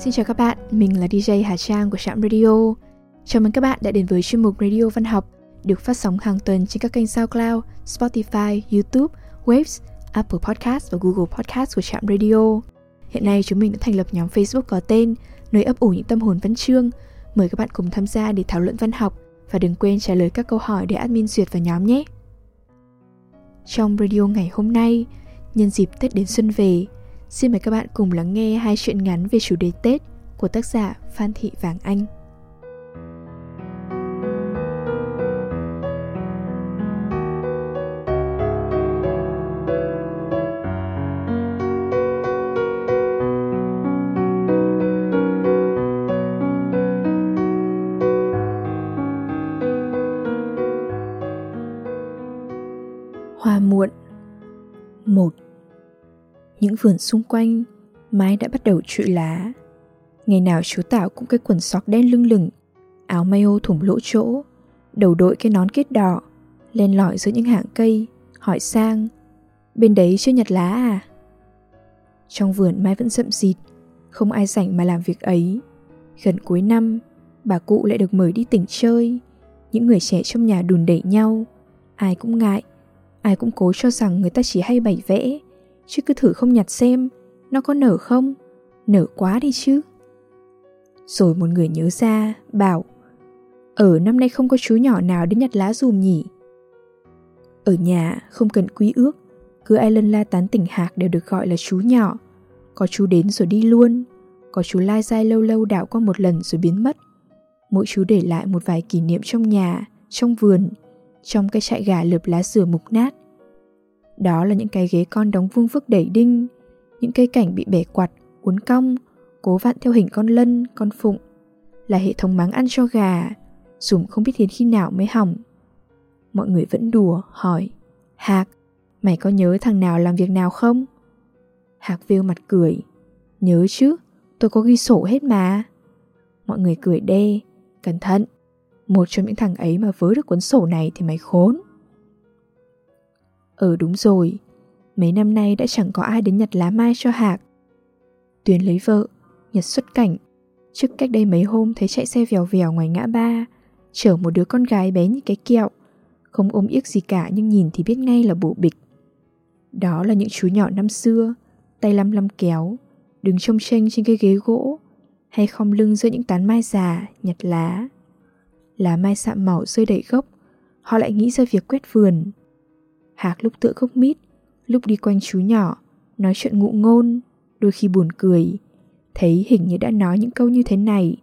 Xin chào các bạn, mình là DJ Hà Trang của Trạm Radio. Chào mừng các bạn đã đến với chuyên mục Radio Văn học được phát sóng hàng tuần trên các kênh SoundCloud, Spotify, YouTube, Waves, Apple Podcast và Google Podcast của Trạm Radio. Hiện nay chúng mình đã thành lập nhóm Facebook có tên nơi ấp ủ những tâm hồn văn chương. Mời các bạn cùng tham gia để thảo luận văn học và đừng quên trả lời các câu hỏi để admin duyệt vào nhóm nhé. Trong radio ngày hôm nay, nhân dịp Tết đến xuân về, xin mời các bạn cùng lắng nghe hai chuyện ngắn về chủ đề Tết của tác giả Phan Thị Vàng Anh. Vườn xung quanh Mái đã bắt đầu trụi lá. Ngày nào chú Tảo cũng cái quần sọc đen lưng lửng, Áo mayo thủng lỗ chỗ, Đầu đội cái nón kết đỏ Lên lỏi giữa những hàng cây, Hỏi sang, Bên đấy chưa nhặt lá à? Trong vườn mai vẫn rậm rịt, Không ai rảnh mà làm việc ấy. Gần cuối năm, Bà cụ lại được mời đi tỉnh chơi. Những người trẻ trong nhà đùn đẩy nhau, Ai cũng ngại, Ai cũng cố cho rằng người ta chỉ hay bày vẽ. Chứ cứ thử không nhặt xem, Nó có nở không? Nở quá đi chứ. Rồi một người nhớ ra, Bảo, Ở năm nay không có chú nhỏ nào đến nhặt lá dùm nhỉ? Ở nhà không cần quý ước, Cứ ai lân la tán tỉnh hạc đều được gọi là chú nhỏ. Có chú đến rồi đi luôn, Có chú lai dai lâu lâu đảo qua một lần rồi biến mất. Mỗi chú để lại một vài kỷ niệm trong nhà, Trong vườn, trong cái trại gà lợp lá dừa mục nát. Đó là những cái ghế con đóng vuông vức đẩy đinh, những cây cảnh bị bẻ quặt, uốn cong, cố vặn theo hình con lân, con phụng, là hệ thống máng ăn cho gà, dùng không biết đến khi nào mới hỏng. Mọi người vẫn đùa, hỏi, Hạc, mày có nhớ thằng nào làm việc nào không? Hạc vêu mặt cười, nhớ chứ, tôi có ghi sổ hết mà. Mọi người cười đê, cẩn thận, một trong những thằng ấy mà vớ được cuốn sổ này thì mày khốn. Ừ đúng rồi, mấy năm nay đã chẳng có ai đến nhặt lá mai cho Hạc. Tuyền lấy vợ, Nhật xuất cảnh. Trước cách đây mấy hôm thấy chạy xe vèo vèo ngoài ngã ba, chở một đứa con gái bé như cái kẹo. Không ôm yếc gì cả nhưng nhìn thì biết ngay là bộ bịch. Đó là những chú nhỏ năm xưa, tay lăm lăm kéo, đứng trông tranh trên cái ghế gỗ, hay khom lưng giữa những tán mai già, nhặt lá lá mai sạm màu rơi đầy gốc, họ lại nghĩ ra việc quét vườn. Hạc lúc tựa gốc mít, lúc đi quanh chú nhỏ, nói chuyện ngụ ngôn, đôi khi buồn cười. Thấy hình như đã nói những câu như thế này,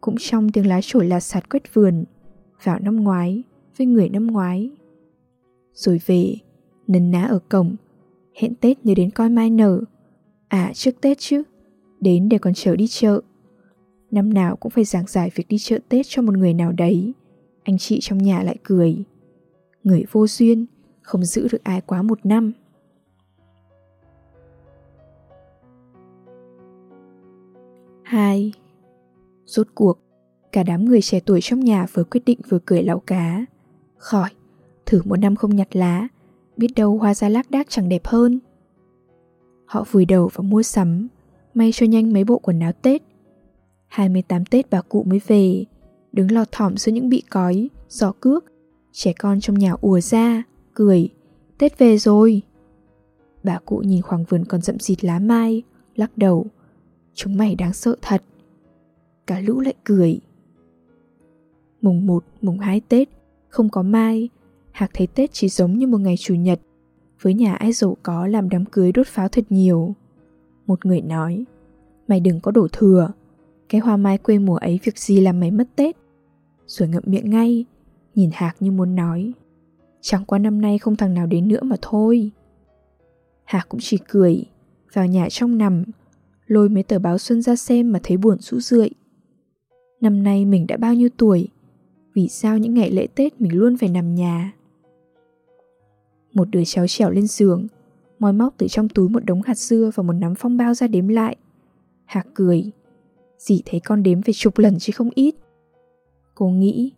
cũng trong tiếng lá trổi là sạt quét vườn, vào năm ngoái, với người năm ngoái. Rồi về, nấn ná ở cổng, hẹn Tết nhớ đến coi mai nở. À trước Tết chứ, đến để còn chờ đi chợ Năm nào cũng phải giảng giải việc đi chợ Tết cho một người nào đấy Anh chị trong nhà lại cười Người vô duyên không giữ được ai quá một năm. Hai Rốt cuộc Cả đám người trẻ tuổi trong nhà vừa quyết định vừa cười lão cá. Khỏi Thử một năm không nhặt lá Biết đâu hoa ra lác đác chẳng đẹp hơn. Họ vùi đầu vào mua sắm May cho nhanh mấy bộ quần áo Tết. 28 Tết bà cụ mới về, đứng lọt thỏm giữa những bị cói, gió cước, trẻ con trong nhà ùa ra, cười, Tết về rồi. Bà cụ nhìn khoảng vườn còn rậm rịt lá mai, lắc đầu, chúng mày đáng sợ thật. Cả lũ lại cười. Mùng 1, mùng 2 Tết, không có mai, Hạc thấy Tết chỉ giống như một ngày Chủ nhật, với nhà ai giàu có làm đám cưới đốt pháo thật nhiều. Một người nói, mày đừng có đổ thừa, cái hoa mai quê mùa ấy việc gì làm mày mất Tết Rồi ngậm miệng ngay Nhìn Hạc như muốn nói Chẳng qua năm nay không thằng nào đến nữa mà thôi. Hạc cũng chỉ cười, Vào nhà trong nằm, Lôi mấy tờ báo xuân ra xem mà thấy buồn rũ rượi. Năm nay mình đã bao nhiêu tuổi, Vì sao những ngày lễ Tết mình luôn phải nằm nhà? Một đứa cháu trèo lên giường, Moi móc từ trong túi một đống hạt dưa và một nắm phong bao ra đếm lại. Hạc cười, Dì thấy con đếm về chục lần chứ không ít. Cô nghĩ,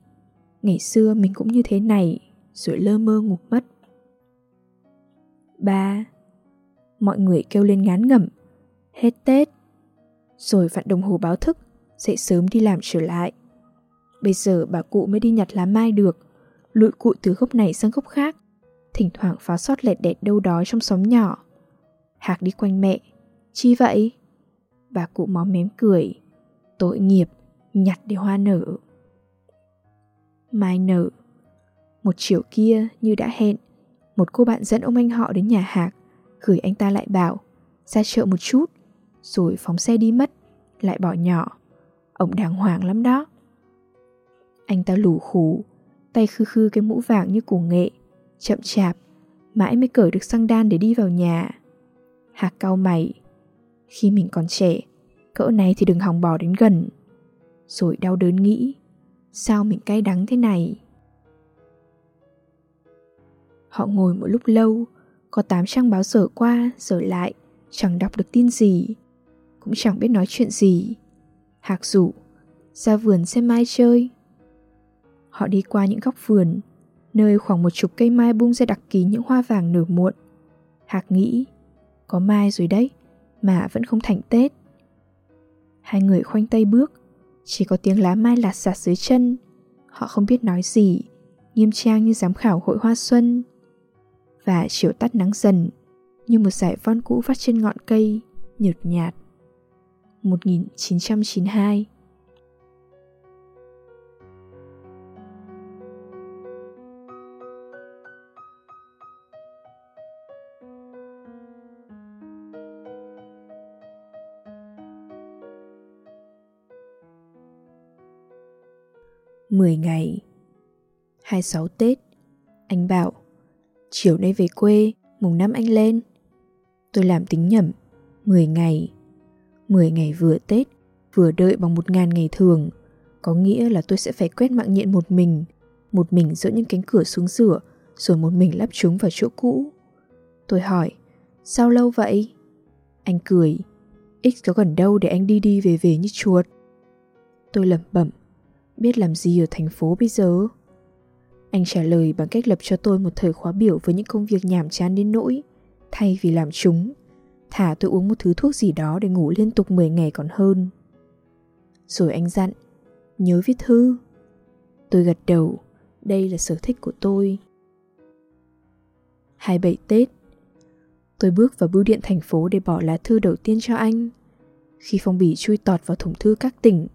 Ngày xưa mình cũng như thế này. Rồi lơ mơ ngủ mất ba Mọi người kêu lên ngán ngẩm Hết Tết rồi vặn đồng hồ báo thức, dậy sớm đi làm trở lại. Bây giờ bà cụ mới đi nhặt lá mai được, lụi cụ từ gốc này sang gốc khác, thỉnh thoảng phá sót lẹt đẹt đâu đó trong xóm nhỏ. Hạc đi quanh mẹ, chi vậy? Bà cụ mó mém cười, tội nghiệp, nhặt để hoa nở. Mai nở. Một chiều kia như đã hẹn, một cô bạn dẫn ông anh họ đến nhà Hạc, gửi anh ta lại bảo, ra chợ một chút, rồi phóng xe đi mất, lại bỏ nhỏ. Ông đàng hoàng lắm đó. Anh ta lủ khủ, tay khư khư cái mũ vàng như củ nghệ, chậm chạp, mãi mới cởi được xăng đan để đi vào nhà. Hạc cau mày, khi mình còn trẻ, cỡ này thì đừng hòng bỏ đến gần. Rồi đau đớn nghĩ, sao mình cay đắng thế này? Họ ngồi một lúc lâu, có tám trang báo dở qua, dở lại, chẳng đọc được tin gì, cũng chẳng biết nói chuyện gì. Hạc rủ, ra vườn xem mai chơi. Họ đi qua những góc vườn, nơi khoảng một chục cây mai bung ra đặc kỳ những hoa vàng nở muộn. Hạc nghĩ, có mai rồi đấy, mà vẫn không thành Tết. Hai người khoanh tay bước, chỉ có tiếng lá mai lạt xạt dưới chân. Họ không biết nói gì, nghiêm trang như giám khảo hội hoa xuân. Và chiều tắt nắng dần, như một dải von cũ vắt trên ngọn cây, nhợt nhạt. 1992 10 ngày. 26 Tết. Anh bảo Chiều nay về quê, Mùng năm anh lên Tôi làm tính nhẩm 10 ngày 10 ngày vừa Tết, Vừa đợi bằng một ngàn ngày thường Có nghĩa là tôi sẽ phải quét mạng nhện một mình Một mình dỡ những cánh cửa xuống rửa, Rồi một mình lắp chúng vào chỗ cũ Tôi hỏi, Sao lâu vậy? Anh cười, X có gần đâu để anh đi đi về về như chuột Tôi lẩm bẩm, biết làm gì ở thành phố bây giờ? Anh trả lời bằng cách lập cho tôi một thời khóa biểu với những công việc nhảm chán đến nỗi, thay vì làm chúng, thả tôi uống một thứ thuốc gì đó để ngủ liên tục 10 ngày còn hơn. Rồi anh dặn, nhớ viết thư. Tôi gật đầu, đây là sở thích của tôi. 27 Tết Tôi bước vào bưu điện thành phố để bỏ lá thư đầu tiên cho anh. Khi phong bì chui tọt vào thùng thư các tỉnh,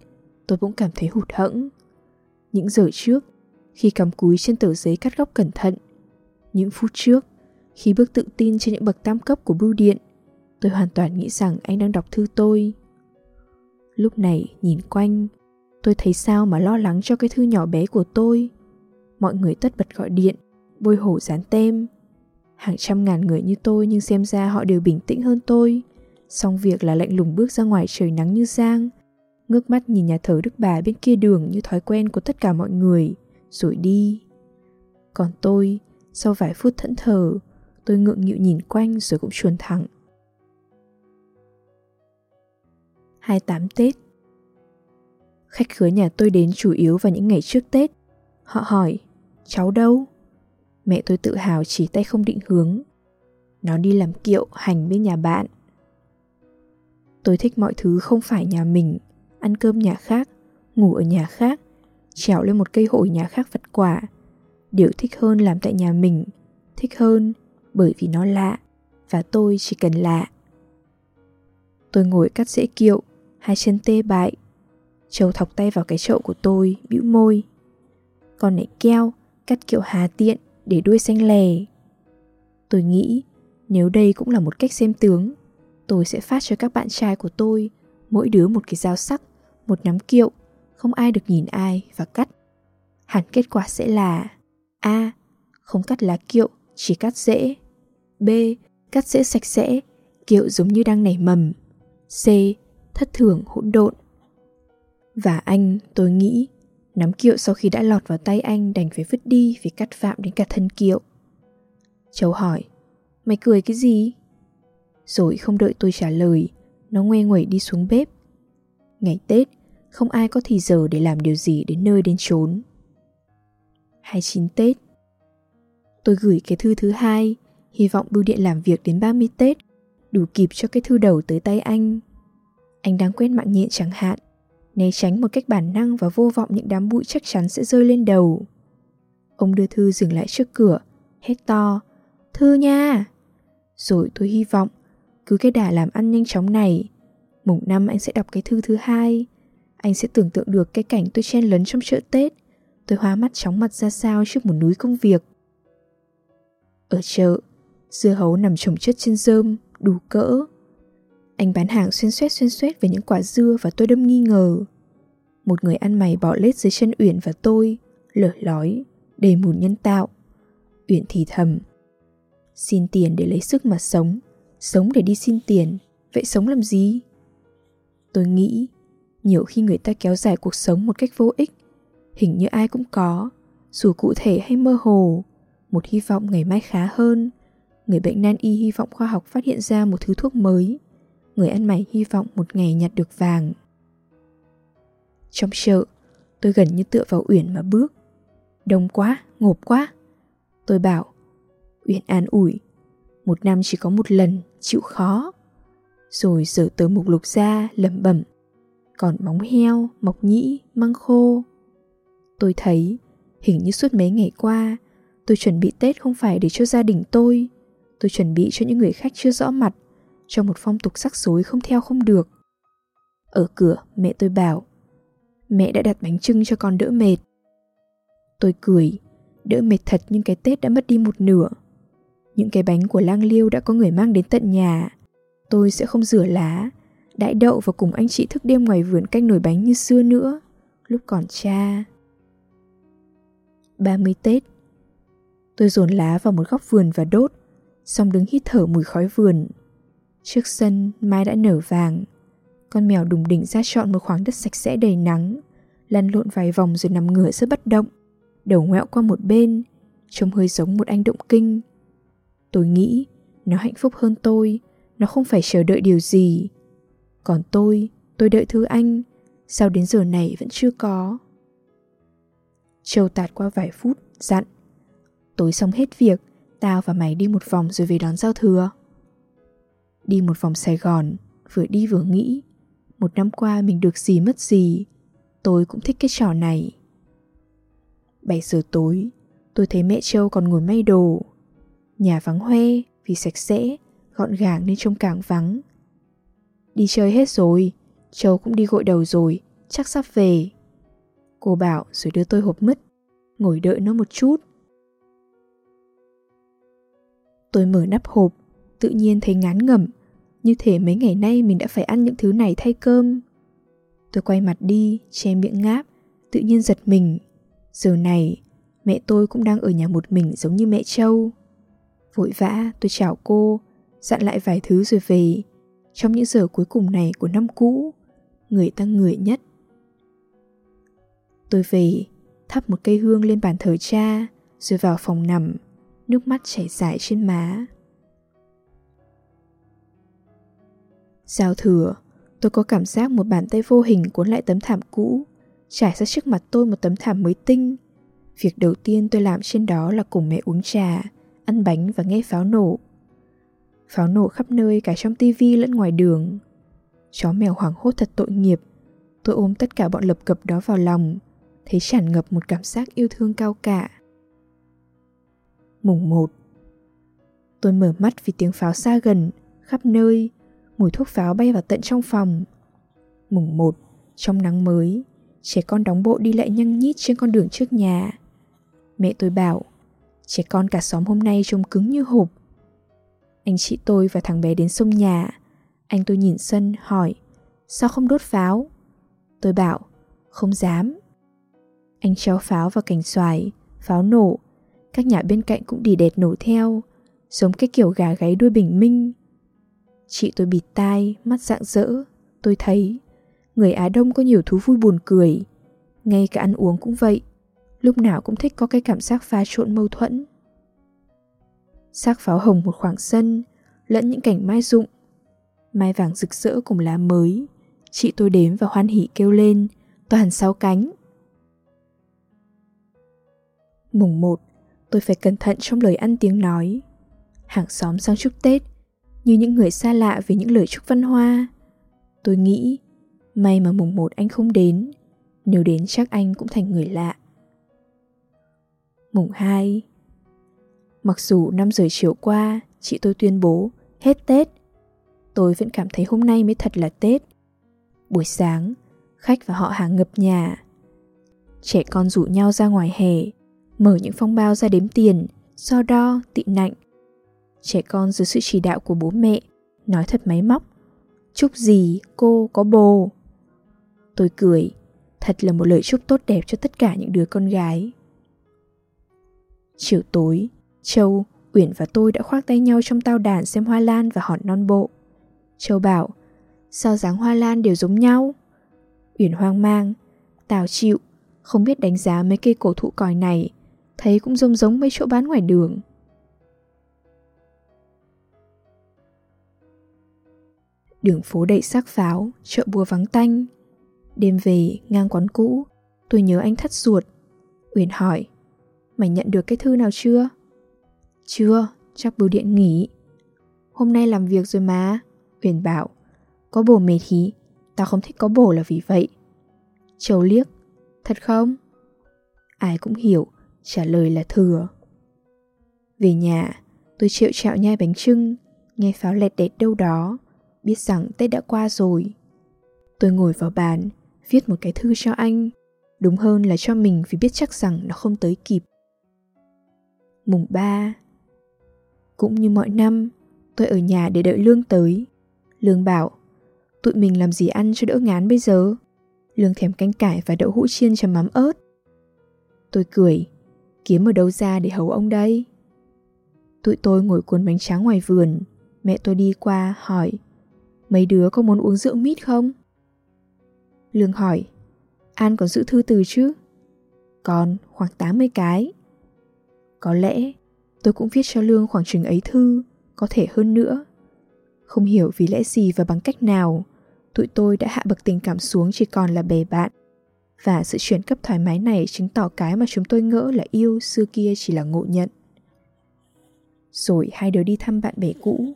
tôi cũng cảm thấy hụt hẫng. Những giờ trước, khi cắm cúi trên tờ giấy cắt góc cẩn thận, những phút trước, khi bước tự tin trên những bậc tam cấp của bưu điện, tôi hoàn toàn nghĩ rằng anh đang đọc thư tôi. Lúc này nhìn quanh, tôi thấy sao mà lo lắng cho cái thư nhỏ bé của tôi. Mọi người tất bật gọi điện, bôi hổ dán tem. Hàng trăm ngàn người như tôi nhưng xem ra họ đều bình tĩnh hơn tôi. Xong việc là lạnh lùng bước ra ngoài trời nắng như giang, ngước mắt nhìn nhà thờ Đức Bà bên kia đường như thói quen của tất cả mọi người, rồi đi. Còn tôi, sau vài phút thẫn thờ, tôi ngượng nghịu nhìn quanh rồi cũng chuồn thẳng. 28 Tết Khách khứa nhà tôi đến chủ yếu vào những ngày trước Tết. Họ hỏi, cháu đâu? Mẹ tôi tự hào chỉ tay không định hướng. Nó đi làm kiệu hành bên nhà bạn. Tôi thích mọi thứ không phải nhà mình ăn cơm nhà khác, ngủ ở nhà khác, trèo lên một cây hội nhà khác vặt quả. Điều thích hơn làm tại nhà mình, thích hơn bởi vì nó lạ và tôi chỉ cần lạ. Tôi ngồi cắt rễ kiệu, hai chân tê bại. Châu thọc tay vào cái chậu của tôi, bĩu môi. Con này keo, cắt kiệu hà tiện để đuôi xanh lè. Tôi nghĩ nếu đây cũng là một cách xem tướng, tôi sẽ phát cho các bạn trai của tôi mỗi đứa một cái dao sắc một nắm kiệu, không ai được nhìn ai và cắt. Hẳn kết quả sẽ là A. Không cắt lá kiệu, chỉ cắt rễ. B. Cắt rễ sạch sẽ, kiệu giống như đang nảy mầm. C. Thất thường hỗn độn. Và anh, tôi nghĩ, nắm kiệu sau khi đã lọt vào tay anh đành phải vứt đi vì cắt phạm đến cả thân kiệu. Châu hỏi, mày cười cái gì? Rồi không đợi tôi trả lời, nó ngoe nguẩy đi xuống bếp. Ngày Tết, không ai có thì giờ để làm điều gì đến nơi đến chốn. 29 Tết Tôi gửi cái thư thứ hai, hy vọng bưu điện làm việc đến 30 Tết, đủ kịp cho cái thư đầu tới tay anh. Anh đang quên mạng nhện chẳng hạn, né tránh một cách bản năng và vô vọng những đám bụi chắc chắn sẽ rơi lên đầu. Ông đưa thư dừng lại trước cửa, hét to, Thư nha! Rồi tôi hy vọng, cứ cái đà làm ăn nhanh chóng này, mùng năm anh sẽ đọc cái thư thứ hai. Anh sẽ tưởng tượng được cái cảnh tôi chen lấn trong chợ Tết. Tôi hóa mắt chóng mặt ra sao trước một núi công việc. Ở chợ, dưa hấu nằm trồng chất trên rơm, đủ cỡ. Anh bán hàng xuyên xoét xuyên xoét về những quả dưa và tôi đâm nghi ngờ. Một người ăn mày bỏ lết dưới chân Uyển và tôi, lở lói, đầy mùn nhân tạo. Uyển thì thầm. Xin tiền để lấy sức mà sống, sống để đi xin tiền, vậy sống làm gì? Tôi nghĩ, nhiều khi người ta kéo dài cuộc sống một cách vô ích, hình như ai cũng có, dù cụ thể hay mơ hồ, một hy vọng ngày mai khá hơn. Người bệnh nan y hy vọng khoa học phát hiện ra một thứ thuốc mới. Người ăn mày hy vọng một ngày nhặt được vàng. Trong chợ, tôi gần như tựa vào Uyển mà bước. Đông quá, ngộp quá. Tôi bảo, Uyển an ủi, một năm chỉ có một lần, chịu khó. Rồi dở tớ mục lục ra, lẩm bẩm. Còn móng heo, mộc nhĩ, măng khô. Tôi thấy, hình như suốt mấy ngày qua, tôi chuẩn bị Tết không phải để cho gia đình tôi. Tôi chuẩn bị cho những người khách chưa rõ mặt, cho một phong tục sắc rối không theo không được. Ở cửa, mẹ tôi bảo, mẹ đã đặt bánh trưng cho con đỡ mệt. Tôi cười, đỡ mệt thật nhưng cái Tết đã mất đi một nửa. Những cái bánh của lang liêu đã có người mang đến tận nhà. Tôi sẽ không rửa lá, đại đậu và cùng anh chị thức đêm ngoài vườn canh nồi bánh như xưa nữa, lúc còn cha. 30 Tết Tôi dồn lá vào một góc vườn và đốt, xong đứng hít thở mùi khói vườn. Trước sân, mai đã nở vàng. Con mèo đùng đỉnh ra chọn một khoảng đất sạch sẽ đầy nắng, lăn lộn vài vòng rồi nằm ngửa rất bất động, đầu ngoẹo qua một bên, trông hơi giống một anh động kinh. Tôi nghĩ nó hạnh phúc hơn tôi, nó không phải chờ đợi điều gì. Còn tôi, tôi đợi thư anh, sao đến giờ này vẫn chưa có. Châu tạt qua vài phút, dặn. Tối xong hết việc, tao và mày đi một vòng rồi về đón giao thừa. Đi một vòng Sài Gòn, vừa đi vừa nghĩ. Một năm qua mình được gì mất gì, tôi cũng thích cái trò này. 7 giờ tối, tôi thấy mẹ Châu còn ngồi may đồ. Nhà vắng hoe vì sạch sẽ, gọn gàng nên trông càng vắng. Đi chơi hết rồi, Châu cũng đi gội đầu rồi, chắc sắp về. Cô bảo rồi đưa tôi hộp mứt, ngồi đợi nó một chút. Tôi mở nắp hộp, tự nhiên thấy ngán ngẩm, như thể mấy ngày nay mình đã phải ăn những thứ này thay cơm. Tôi quay mặt đi, che miệng ngáp, tự nhiên giật mình. Giờ này, mẹ tôi cũng đang ở nhà một mình giống như mẹ Châu. Vội vã, tôi chào cô, dặn lại vài thứ rồi về. Trong những giờ cuối cùng này của năm cũ, người ta người nhất. Tôi về, thắp một cây hương lên bàn thờ cha, rồi vào phòng nằm, nước mắt chảy dài trên má. Giao thừa, tôi có cảm giác một bàn tay vô hình cuốn lại tấm thảm cũ, trải ra trước mặt tôi một tấm thảm mới tinh. Việc đầu tiên tôi làm trên đó là cùng mẹ uống trà, ăn bánh và nghe pháo nổ. Pháo nổ khắp nơi cả trong tivi lẫn ngoài đường. Chó mèo hoảng hốt thật tội nghiệp. Tôi ôm tất cả bọn lập cập đó vào lòng, thấy tràn ngập một cảm giác yêu thương cao cả. Mùng 1 Tôi mở mắt vì tiếng pháo xa gần, khắp nơi, mùi thuốc pháo bay vào tận trong phòng. Mùng 1, trong nắng mới, trẻ con đóng bộ đi lại nhăng nhít trên con đường trước nhà. Mẹ tôi bảo, trẻ con cả xóm hôm nay trông cứng như hộp. Anh chị tôi và thằng bé đến sông nhà. Anh tôi nhìn sân hỏi, sao không đốt pháo? Tôi bảo, không dám. Anh treo pháo vào cành xoài, pháo nổ. Các nhà bên cạnh cũng đi đệt nổ theo, giống cái kiểu gà gáy đuôi bình minh. Chị tôi bịt tai, mắt rạng rỡ. Tôi thấy, người Á Đông có nhiều thú vui buồn cười. Ngay cả ăn uống cũng vậy. Lúc nào cũng thích có cái cảm giác pha trộn mâu thuẫn sắc pháo hồng một khoảng sân, lẫn những cảnh mai rụng. Mai vàng rực rỡ cùng lá mới. Chị tôi đếm và hoan hỉ kêu lên, toàn sáu cánh. Mùng một, tôi phải cẩn thận trong lời ăn tiếng nói. Hàng xóm sang chúc Tết, như những người xa lạ về những lời chúc văn hoa. Tôi nghĩ, may mà mùng một anh không đến, nếu đến chắc anh cũng thành người lạ. Mùng hai. Mặc dù 5 giờ chiều qua, chị tôi tuyên bố hết Tết, tôi vẫn cảm thấy hôm nay mới thật là Tết. Buổi sáng, khách và họ hàng ngập nhà. Trẻ con rủ nhau ra ngoài hè, mở những phong bao ra đếm tiền, so đo, tị nạnh. Trẻ con dưới sự chỉ đạo của bố mẹ, nói thật máy móc. Chúc gì cô có bồ. Tôi cười, thật là một lời chúc tốt đẹp cho tất cả những đứa con gái. Chiều tối, Châu, Uyển và tôi đã khoác tay nhau trong tao đàn xem hoa lan và hòn non bộ. Châu bảo, sao dáng hoa lan đều giống nhau? Uyển hoang mang, Tào chịu, không biết đánh giá mấy cây cổ thụ còi này, thấy cũng giống giống mấy chỗ bán ngoài đường. Đường phố đầy sắc pháo, chợ bùa vắng tanh. Đêm về, ngang quán cũ, tôi nhớ anh thắt ruột. Uyển hỏi, mày nhận được cái thư nào chưa? Chưa, chắc bưu điện nghỉ. Hôm nay làm việc rồi mà. Uyển bảo, có bồ mệt hí, tao không thích có bồ là vì vậy. Châu liếc, thật không? Ai cũng hiểu, trả lời là thừa. Về nhà, tôi chịu chạo nhai bánh trưng, nghe pháo lẹt đẹt đâu đó, biết rằng Tết đã qua rồi. Tôi ngồi vào bàn, viết một cái thư cho anh, đúng hơn là cho mình vì biết chắc rằng nó không tới kịp. Mùng 3 cũng như mọi năm, tôi ở nhà để đợi Lương tới. Lương bảo, tụi mình làm gì ăn cho đỡ ngán bây giờ? Lương thèm canh cải và đậu hũ chiên chấm mắm ớt. Tôi cười, kiếm ở đâu ra để hầu ông đây? Tụi tôi ngồi cuốn bánh tráng ngoài vườn, mẹ tôi đi qua hỏi, mấy đứa có muốn uống rượu mít không? Lương hỏi, An có giữ thư từ chứ? Còn khoảng 80 cái. Có lẽ tôi cũng viết cho Lương khoảng chừng ấy thư, có thể hơn nữa. Không hiểu vì lẽ gì và bằng cách nào, tụi tôi đã hạ bậc tình cảm xuống chỉ còn là bè bạn. Và sự chuyển cấp thoải mái này chứng tỏ cái mà chúng tôi ngỡ là yêu xưa kia chỉ là ngộ nhận. Rồi hai đứa đi thăm bạn bè cũ.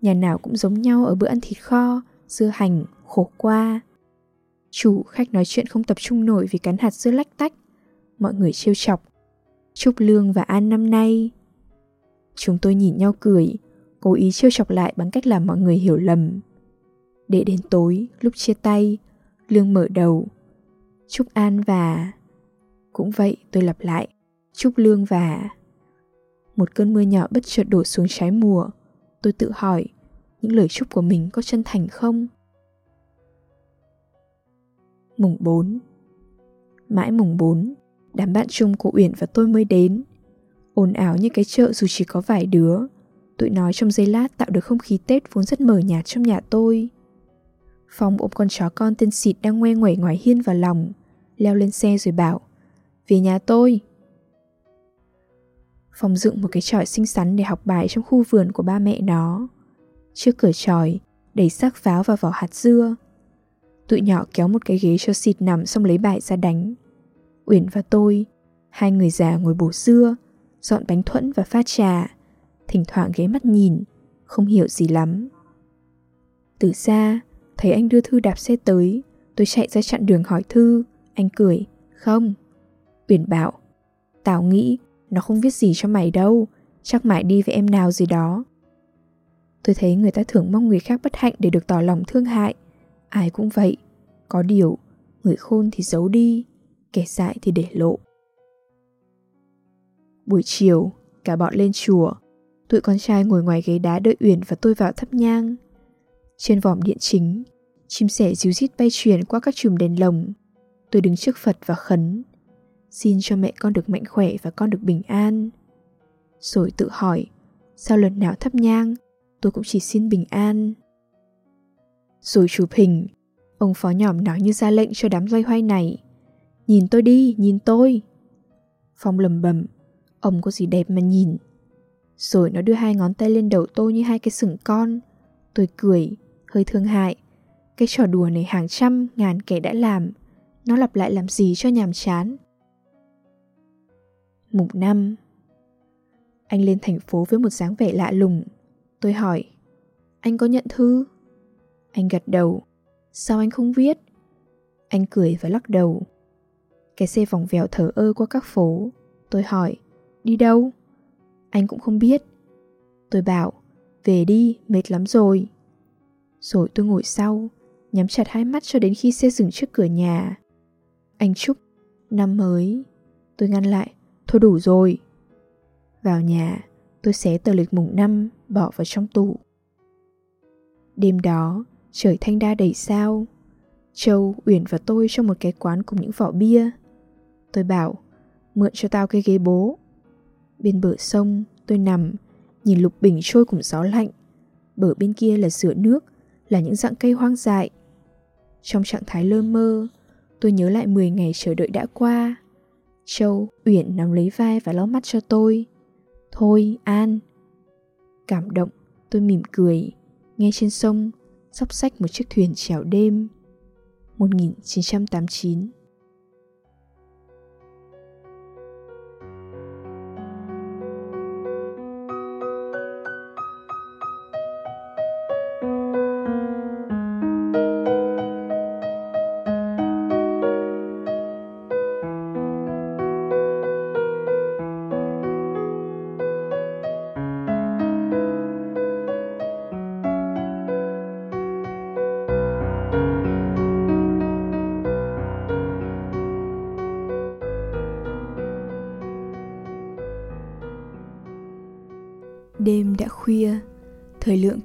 Nhà nào cũng giống nhau ở bữa ăn thịt kho, dưa hành, khổ qua. Chủ khách nói chuyện không tập trung nổi vì cắn hạt dưa lách tách. Mọi người trêu chọc. Chúc Lương và An năm nay. Chúng tôi nhìn nhau cười, cố ý trêu chọc lại bằng cách làm mọi người hiểu lầm. Để đến tối, lúc chia tay, Lương mở đầu. Chúc An và... Cũng vậy, tôi lặp lại. Chúc Lương và... Một cơn mưa nhỏ bất chợt đổ xuống trái mùa. Tôi tự hỏi, những lời chúc của mình có chân thành không? Mùng 4 Mãi mùng 4, đám bạn chung của Uyển và tôi mới đến ồn ào như cái chợ dù chỉ có vài đứa. Tụi nói trong giây lát tạo được không khí Tết vốn rất mờ nhạt trong nhà tôi. Phong ôm con chó con tên xịt đang ngoe ngoẩy ngoài hiên vào lòng, leo lên xe rồi bảo, về nhà tôi. Phong dựng một cái tròi xinh xắn để học bài trong khu vườn của ba mẹ nó. Trước cửa tròi, đẩy xác pháo và vỏ hạt dưa. Tụi nhỏ kéo một cái ghế cho xịt nằm xong lấy bài ra đánh. Uyển và tôi, hai người già ngồi bổ dưa, dọn bánh thuẫn và pha trà, thỉnh thoảng ghé mắt nhìn, không hiểu gì lắm. Từ xa, thấy anh đưa Thư đạp xe tới, tôi chạy ra chặn đường hỏi Thư, anh cười, không. Uyển bảo, tao nghĩ nó không viết gì cho mày đâu, chắc mãi đi với em nào gì đó. Tôi thấy người ta thường mong người khác bất hạnh để được tỏ lòng thương hại. Ai cũng vậy. Có điều, người khôn thì giấu đi, kẻ dại thì để lộ. Buổi chiều, cả bọn lên chùa. Tụi con trai ngồi ngoài ghế đá đợi Uyển và tôi vào thắp nhang. Trên vòm điện chính, chim sẻ ríu rít bay truyền qua các chùm đèn lồng. Tôi đứng trước Phật và khấn. Xin cho mẹ con được mạnh khỏe và con được bình an. Rồi tự hỏi, sao lần nào thắp nhang, tôi cũng chỉ xin bình an. Rồi chụp hình, ông phó nhỏm nói như ra lệnh cho đám loay hoay này. Nhìn tôi đi, nhìn tôi. Phong lầm bầm, ông có gì đẹp mà nhìn. Rồi nó đưa hai ngón tay lên đầu tôi như hai cái sừng con. Tôi cười, hơi thương hại. Cái trò đùa này hàng trăm, ngàn kẻ đã làm. Nó lặp lại làm gì cho nhàm chán. Mùng năm Anh lên thành phố với một dáng vẻ lạ lùng. Tôi hỏi, anh có nhận thư? Anh gật đầu, Sao anh không viết? Anh cười và lắc đầu. Cái xe vòng vèo thở ơ qua các phố. Tôi hỏi, đi đâu? Anh cũng không biết. Tôi bảo, về đi, mệt lắm rồi. Rồi tôi ngồi sau, nhắm chặt hai mắt cho đến khi xe dừng trước cửa nhà. Anh chúc, năm mới. Tôi ngăn lại, thôi đủ rồi. Vào nhà, tôi xé tờ lịch mùng năm, bỏ vào trong tủ. Đêm đó, trời thanh đa đầy sao. Châu, Uyển và tôi trong một cái quán cùng những vỏ bia. Tôi bảo, mượn cho tao cái ghế bố. Bên bờ sông, tôi nằm, nhìn lục bình trôi cùng gió lạnh. Bờ bên kia là sửa nước, là những dạng cây hoang dại. Trong trạng thái lơ mơ, tôi nhớ lại 10 ngày chờ đợi đã qua. Châu, Uyển nắm lấy vai và lau mắt cho tôi. Thôi, An. Cảm động, tôi mỉm cười, nghe trên sông, sóc sách một chiếc thuyền chèo đêm. 1989